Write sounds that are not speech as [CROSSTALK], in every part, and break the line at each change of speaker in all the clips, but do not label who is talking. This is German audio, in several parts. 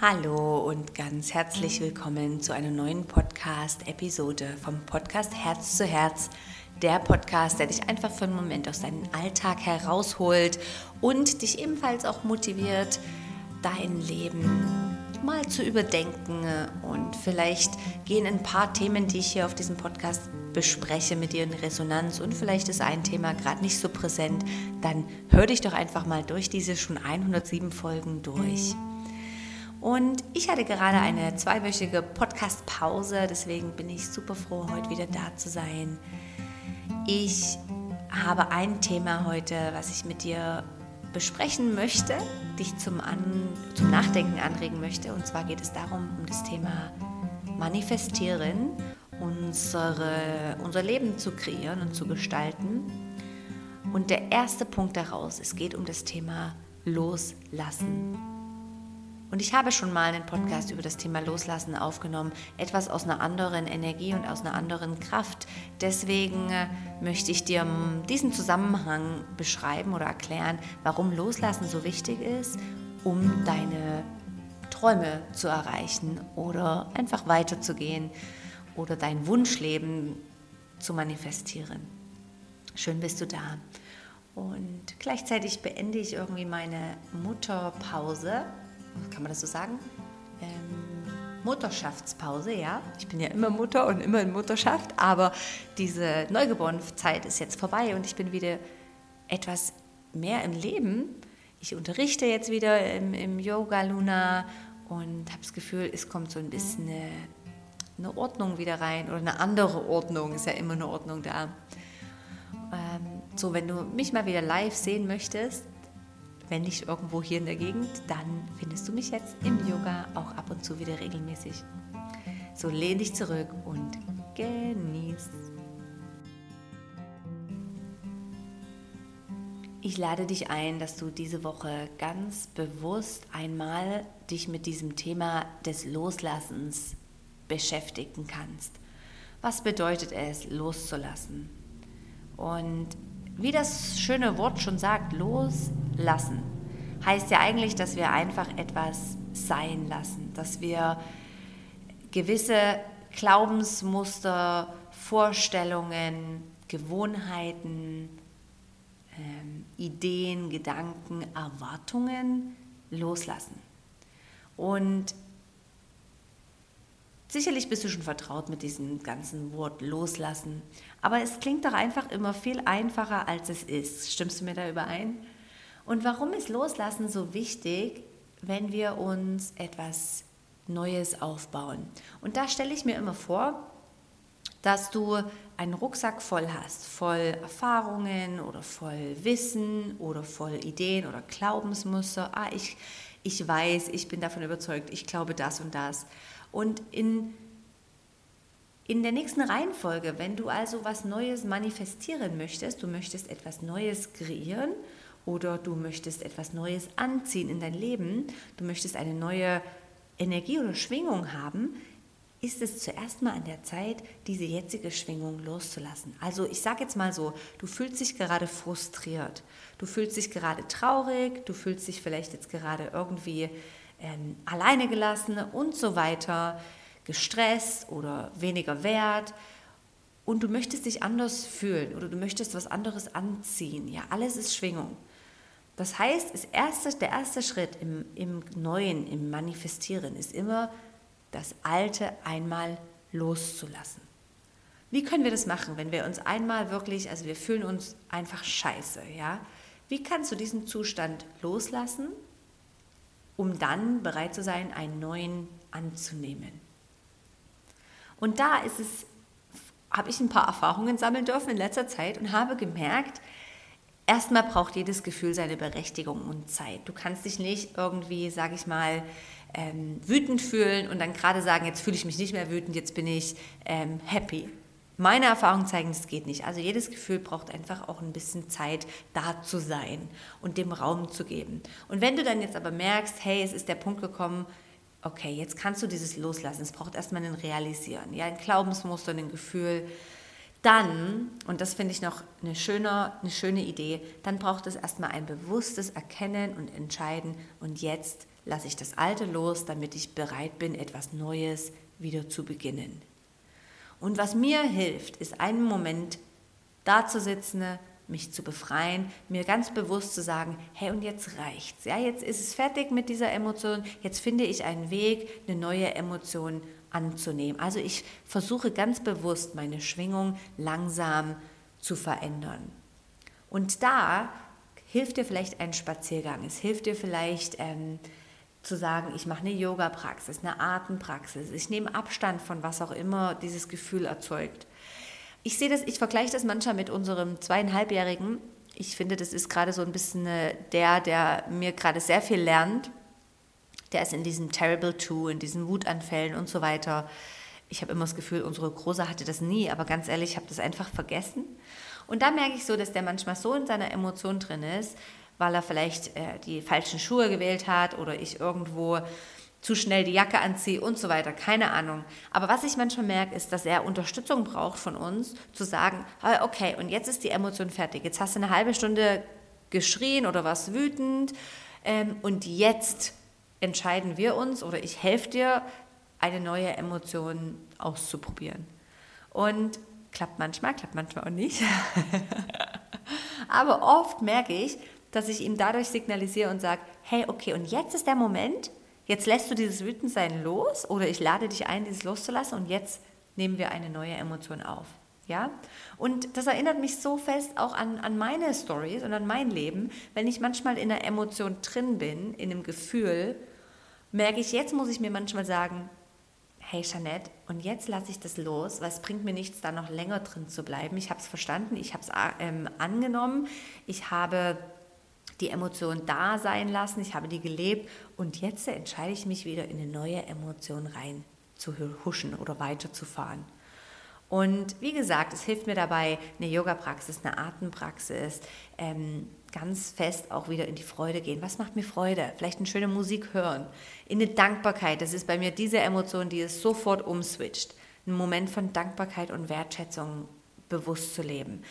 Hallo und ganz herzlich willkommen zu einer neuen Podcast-Episode vom Podcast Herz zu Herz. Der Podcast, der dich einfach für einen Moment aus deinem Alltag herausholt und dich ebenfalls auch motiviert, dein Leben mal zu überdenken. Und vielleicht gehen ein paar Themen, die ich hier auf diesem Podcast bespreche, mit dir in Resonanz und vielleicht ist ein Thema gerade nicht so präsent. Dann hör dich doch einfach mal durch diese schon 107 Folgen durch. Und ich hatte gerade eine zweiwöchige Podcast-Pause, deswegen bin ich super froh, heute wieder da zu sein. Ich habe ein Thema heute, was ich mit dir besprechen möchte, dich zum, An zum Nachdenken anregen möchte. Und zwar geht es darum, um das Thema Manifestieren, unsere, unser Leben zu kreieren und zu gestalten. Und der erste Punkt daraus, es geht um das Thema Loslassen. Und ich habe schon mal einen Podcast über das Thema Loslassen aufgenommen, etwas aus einer anderen Energie und aus einer anderen Kraft. Deswegen äh, möchte ich dir diesen Zusammenhang beschreiben oder erklären, warum Loslassen so wichtig ist, um deine Träume zu erreichen oder einfach weiterzugehen oder dein Wunschleben zu manifestieren. Schön bist du da. Und gleichzeitig beende ich irgendwie meine Mutterpause kann man das so sagen? Ähm, Mutterschaftspause, ja. Ich bin ja immer Mutter und immer in Mutterschaft, aber diese Neugeborenenzeit ist jetzt vorbei und ich bin wieder etwas mehr im Leben. Ich unterrichte jetzt wieder im, im Yoga Luna und habe das Gefühl, es kommt so ein bisschen eine, eine, Ordnung wieder rein oder eine andere Ordnung, ist ja immer eine Ordnung da. Ähm, so, wenn du mich mal wieder live sehen möchtest, wenn nicht irgendwo hier in der Gegend, dann findest du mich jetzt im Yoga auch ab und zu wieder regelmäßig. So lehn dich zurück und genieß. Ich lade dich ein, dass du diese Woche ganz bewusst einmal dich mit diesem Thema des Loslassens beschäftigen kannst. Was bedeutet es, loszulassen? Und wie das schöne Wort schon sagt, loslassen, heißt ja eigentlich, dass wir einfach etwas sein lassen, dass wir gewisse Glaubensmuster, Vorstellungen, Gewohnheiten, ähm, Ideen, Gedanken, Erwartungen loslassen. Und Sicherlich bist du schon vertraut mit diesem ganzen Wort loslassen, aber es klingt doch einfach immer viel einfacher, als es ist. Stimmst du mir da überein? Und warum ist Loslassen so wichtig, wenn wir uns etwas Neues aufbauen? Und da stelle ich mir immer vor, dass du einen Rucksack voll hast, voll Erfahrungen oder voll Wissen oder voll Ideen oder Glaubensmuster. Ah, ich, ich weiß, ich bin davon überzeugt, ich glaube das und das. Und in, in der nächsten Reihenfolge, wenn du also was Neues manifestieren möchtest, du möchtest etwas Neues kreieren oder du möchtest etwas Neues anziehen in dein Leben, du möchtest eine neue Energie oder Schwingung haben, ist es zuerst mal an der Zeit, diese jetzige Schwingung loszulassen. Also ich sage jetzt mal so, du fühlst dich gerade frustriert, du fühlst dich gerade traurig, du fühlst dich vielleicht jetzt gerade irgendwie ähm, alleine gelassen und so weiter, gestresst oder weniger wert und du möchtest dich anders fühlen oder du möchtest was anderes anziehen. Ja, alles ist Schwingung. Das heißt, das erste, der erste Schritt im, im Neuen, im Manifestieren ist immer, das Alte einmal loszulassen. Wie können wir das machen, wenn wir uns einmal wirklich, also wir fühlen uns einfach scheiße, ja? Wie kannst du diesen Zustand loslassen um dann bereit zu sein, einen neuen anzunehmen. Und da ist es, habe ich ein paar Erfahrungen sammeln dürfen in letzter Zeit und habe gemerkt, erstmal braucht jedes Gefühl seine Berechtigung und Zeit. Du kannst dich nicht irgendwie, sage ich mal, ähm, wütend fühlen und dann gerade sagen, jetzt fühle ich mich nicht mehr wütend, jetzt bin ich ähm, happy. Meine Erfahrungen zeigen, das geht nicht. Also jedes Gefühl braucht einfach auch ein bisschen Zeit, da zu sein und dem Raum zu geben. Und wenn du dann jetzt aber merkst, hey, es ist der Punkt gekommen, okay, jetzt kannst du dieses loslassen. Es braucht erstmal ein Realisieren, ja, ein Glaubensmuster, ein Gefühl. dann, und das finde ich noch eine schöne, eine schöne Idee, dann braucht es erstmal ein bewusstes Erkennen und Entscheiden und jetzt lasse ich das Alte los, damit ich bereit bin, etwas Neues wieder zu beginnen. Und was mir hilft, ist einen Moment da zu sitzen, mich zu befreien, mir ganz bewusst zu sagen, hey, und jetzt reicht's. Ja, jetzt ist es fertig mit dieser Emotion, jetzt finde ich einen Weg, eine neue Emotion anzunehmen. Also ich versuche ganz bewusst meine Schwingung langsam zu verändern. Und da hilft dir vielleicht ein Spaziergang, es hilft dir vielleicht ähm, zu sagen, ich mache eine Yoga-Praxis, eine Atempraxis, ich nehme Abstand von was auch immer dieses Gefühl erzeugt. Ich sehe das, ich vergleiche das manchmal mit unserem zweieinhalbjährigen. Ich finde, das ist gerade so ein bisschen äh, der, der mir gerade sehr viel lernt. Der ist in diesem Terrible Two, in diesen Wutanfällen und so weiter. Ich habe immer das Gefühl, unsere Große hatte das nie, aber ganz ehrlich, ich habe das einfach vergessen. Und da merke ich so, dass der manchmal so in seiner Emotion drin ist, weil er vielleicht äh, die falschen Schuhe gewählt hat oder ich irgendwo zu schnell die Jacke anziehe und so weiter, keine Ahnung. Aber was ich manchmal merke, ist, dass er Unterstützung braucht von uns, zu sagen, okay, und jetzt ist die Emotion fertig. Jetzt hast du eine halbe Stunde geschrien oder warst wütend ähm, und jetzt entscheiden wir uns oder ich helfe dir, eine neue Emotion auszuprobieren. Und klappt manchmal, klappt manchmal auch nicht. [LAUGHS] Aber oft merke ich, dass ich ihm dadurch signalisiere und sage, hey, okay, und jetzt ist der Moment, Jetzt lässt du dieses Wütendsein los oder ich lade dich ein, dieses loszulassen und jetzt nehmen wir eine neue Emotion auf. Ja? Und das erinnert mich so fest auch an, an meine Stories und an mein Leben. Wenn ich manchmal in einer Emotion drin bin, in einem Gefühl, merke ich, jetzt muss ich mir manchmal sagen, hey Jeanette, und jetzt lasse ich das los, weil es bringt mir nichts, da noch länger drin zu bleiben. Ich habe es verstanden, ich habe es ähm, angenommen, ich habe die Emotion da sein lassen, ich habe die gelebt und jetzt entscheide ich mich wieder in eine neue Emotion rein zu huschen oder weiterzufahren. Und wie gesagt, es hilft mir dabei, eine Yoga-Praxis, eine Atempraxis, ähm, ganz fest auch wieder in die Freude gehen. Was macht mir Freude? Vielleicht eine schöne Musik hören. In eine Dankbarkeit, das ist bei mir diese Emotion, die es sofort umswitcht. Einen Moment von Dankbarkeit und Wertschätzung bewusst zu leben.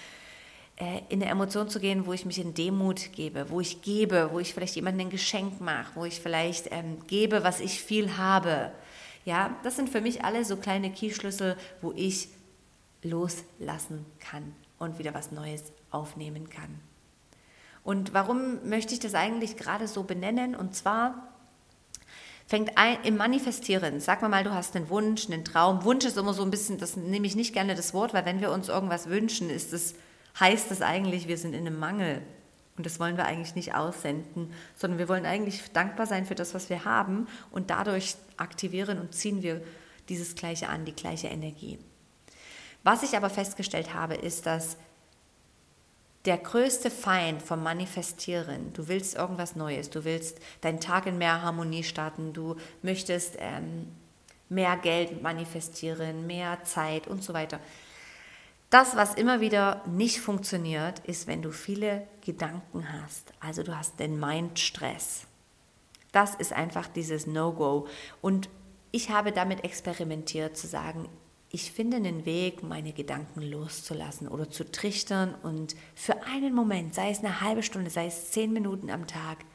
Äh, in eine Emotion zu gehen, wo ich mich in Demut gebe, wo ich gebe, wo ich vielleicht jemandem ein Geschenk mache, wo ich vielleicht ähm, gebe, was ich viel habe. Ja, das sind für mich alle so kleine Keyschlüssel, wo ich loslassen kann und wieder was Neues aufnehmen kann. Und warum möchte ich das eigentlich gerade so benennen? Und zwar fängt ein, im Manifestieren. Sag mal, mal, du hast einen Wunsch, einen Traum. Wunsch ist immer so ein bisschen, das nehme ich nicht gerne das Wort, weil wenn wir uns irgendwas wünschen, ist es heißt das eigentlich, wir sind in einem Mangel. Und das wollen wir eigentlich nicht aussenden, sondern wir wollen eigentlich dankbar sein für das, was wir haben und dadurch aktivieren und ziehen wir dieses Gleiche an, die gleiche Energie. Was ich aber festgestellt habe, ist, dass der größte Feind vom Manifestieren, du willst irgendwas Neues, du willst deinen Tag in mehr Harmonie starten, du möchtest ähm, mehr Geld manifestieren, mehr Zeit und so weiter. Das, was immer wieder nicht funktioniert, ist, wenn du viele Gedanken hast. Also du hast den Mindstress. Das ist einfach dieses No-Go. Und ich habe damit experimentiert zu sagen, ich finde einen Weg, meine Gedanken loszulassen oder zu trichtern und für einen Moment, sei es eine halbe Stunde, sei es zehn Minuten am Tag,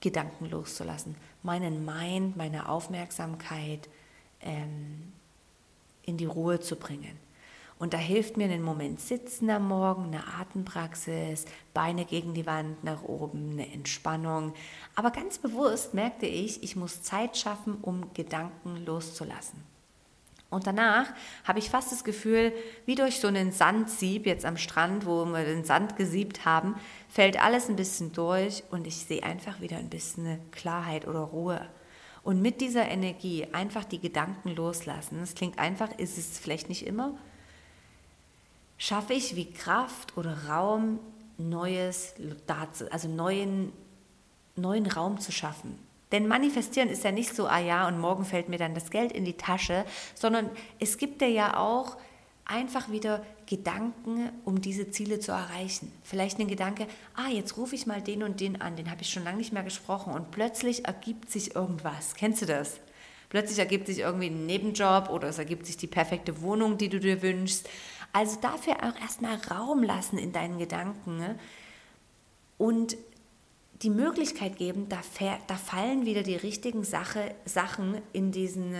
Gedanken loszulassen, meinen Mind, meine Aufmerksamkeit ähm, in die Ruhe zu bringen. Und da hilft mir einen Moment Sitzen am Morgen, eine Atempraxis, Beine gegen die Wand nach oben, eine Entspannung. Aber ganz bewusst merkte ich, ich muss Zeit schaffen, um Gedanken loszulassen. Und danach habe ich fast das Gefühl, wie durch so einen Sandsieb jetzt am Strand, wo wir den Sand gesiebt haben, fällt alles ein bisschen durch und ich sehe einfach wieder ein bisschen Klarheit oder Ruhe. Und mit dieser Energie einfach die Gedanken loslassen. Das klingt einfach, ist es vielleicht nicht immer, schaffe ich wie Kraft oder Raum, Neues, also neuen, neuen Raum zu schaffen. Denn manifestieren ist ja nicht so, ah ja, und morgen fällt mir dann das Geld in die Tasche, sondern es gibt ja auch einfach wieder Gedanken, um diese Ziele zu erreichen. Vielleicht ein Gedanke, ah, jetzt rufe ich mal den und den an, den habe ich schon lange nicht mehr gesprochen und plötzlich ergibt sich irgendwas. Kennst du das? Plötzlich ergibt sich irgendwie ein Nebenjob oder es ergibt sich die perfekte Wohnung, die du dir wünschst. Also dafür auch erstmal Raum lassen in deinen Gedanken ne? und die Möglichkeit geben, da, da, fallen wieder die richtigen Sache, Sachen in diesen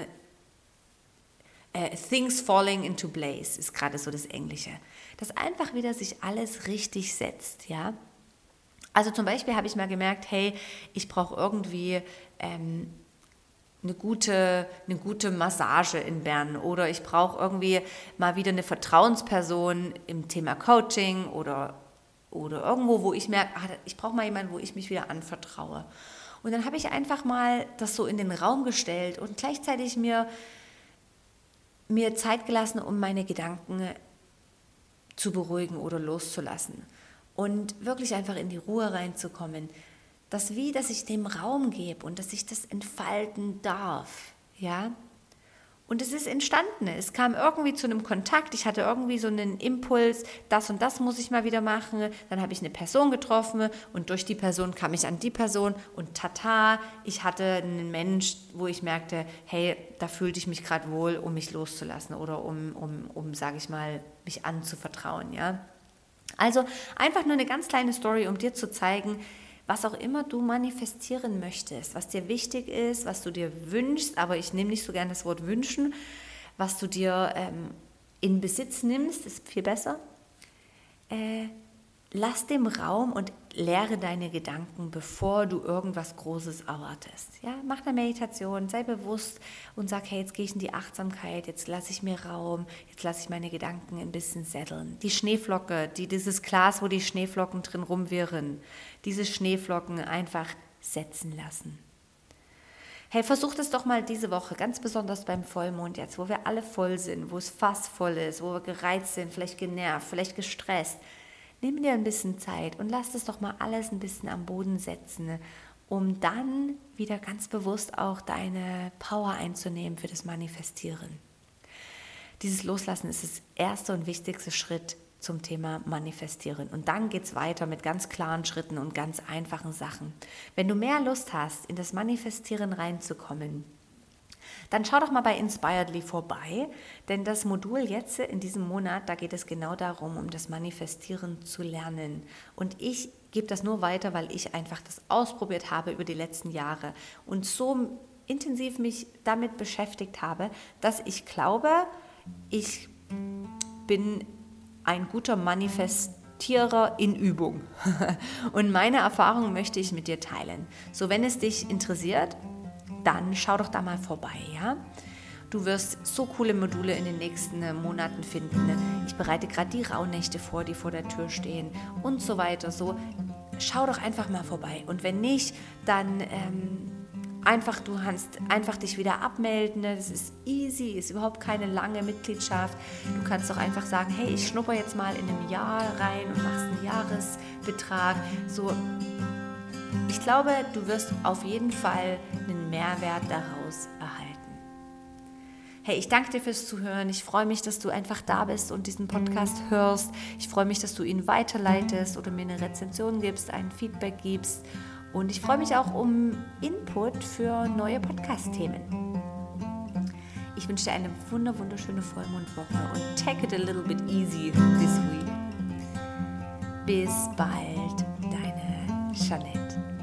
äh, Things falling into place, ist gerade so das Englische. Dass einfach wieder sich alles richtig setzt, ja. Also zum Beispiel habe ich mal gemerkt, hey, ich brauche irgendwie ähm, eine gute, eine gute Massage in Bern oder ich brauche irgendwie mal wieder eine Vertrauensperson im Thema Coaching oder, oder irgendwo, wo ich merke, ah, ich brauche mal jemanden, wo ich mich wieder anvertraue. Und dann habe ich einfach mal das so in den Raum gestellt und gleichzeitig mir, mir Zeit gelassen, um meine Gedanken zu beruhigen oder loszulassen und wirklich einfach in die Ruhe reinzukommen. Das wie, dass ich dem Raum gebe und dass ich das entfalten darf, ja. Und es ist entstanden. Es kam irgendwie zu einem Kontakt. Ich hatte irgendwie so einen Impuls, das und das muss ich mal wieder machen. Dann habe ich eine Person getroffen und durch die Person kam ich an die Person und tata, ich hatte einen Mensch, wo ich merkte, hey, da fühlte ich mich gerade wohl, um mich loszulassen oder um, um, um sage ich mal, mich anzuvertrauen, ja. Also einfach nur eine ganz kleine Story, um dir zu zeigen, was auch immer du manifestieren möchtest, was dir wichtig ist, was du dir wünschst, aber ich nehme nicht so gerne das Wort wünschen, was du dir ähm, in Besitz nimmst, ist viel besser. Äh, lass dem Raum und lehre deine Gedanken, bevor du irgendwas Großes erwartest. Ja, mach eine Meditation, sei bewusst und sag, hey, jetzt gehe ich in die Achtsamkeit, jetzt lasse ich mir Raum, jetzt lasse ich meine Gedanken ein bisschen setteln. Die Schneeflocke, die, dieses Glas, wo die Schneeflocken drin rumwirren, diese Schneeflocken einfach setzen lassen. Hey, versuch das doch mal diese Woche, ganz besonders beim Vollmond jetzt, wo wir alle voll sind, wo es fast voll ist, wo wir gereizt sind, vielleicht genervt, vielleicht gestresst nimm dir ein bisschen Zeit und lass das doch mal alles ein bisschen am Boden setzen, um dann wieder ganz bewusst auch deine Power einzunehmen für das Manifestieren. Dieses Loslassen ist das erste und wichtigste Schritt zum Thema Manifestieren. Und dann geht es weiter mit ganz klaren Schritten und ganz einfachen Sachen. Wenn du mehr Lust hast, in das Manifestieren reinzukommen, dann schau doch mal bei Inspiredly vorbei, denn das Modul jetzt in diesem Monat, da geht es genau darum, um das Manifestieren zu lernen. Und ich gebe das nur weiter, weil ich einfach das ausprobiert habe über die letzten Jahre und so intensiv mich damit beschäftigt habe, dass ich glaube, ich bin ein guter Manifestierer in Übung. [LAUGHS] Und meine Erfahrung möchte ich mit dir teilen. So, wenn es dich interessiert, dann schau doch da mal vorbei, ja? Du wirst so coole Module in den nächsten äh, Monaten finden. Ne? Ich bereite gerade die Rauhnächte vor, die vor der Tür stehen und so weiter. So, schau doch einfach mal vorbei. Und wenn nicht, dann ähm, einfach, du kannst einfach dich wieder abmelden. Ne? Das ist easy, ist überhaupt keine lange Mitgliedschaft. Du kannst doch einfach sagen, hey, ich schnupper jetzt mal in einem Jahr rein und machst einen Jahresbetrag. So, ich glaube, du wirst auf jeden Fall einen Mehrwert daraus erhalten. Hey, ich danke dir fürs Zuhören. Ich freue mich, dass du einfach da bist und diesen Podcast hörst. Ich freue mich, dass du ihn weiterleitest oder mir eine Rezension gibst, ein Feedback gibst. Und ich freue mich auch um Input für neue Podcast-Themen. Ich wünsche dir eine wunder wunderschöne Vollmondwoche und take it a little bit easy this week. Bis bald, deine Jeanette.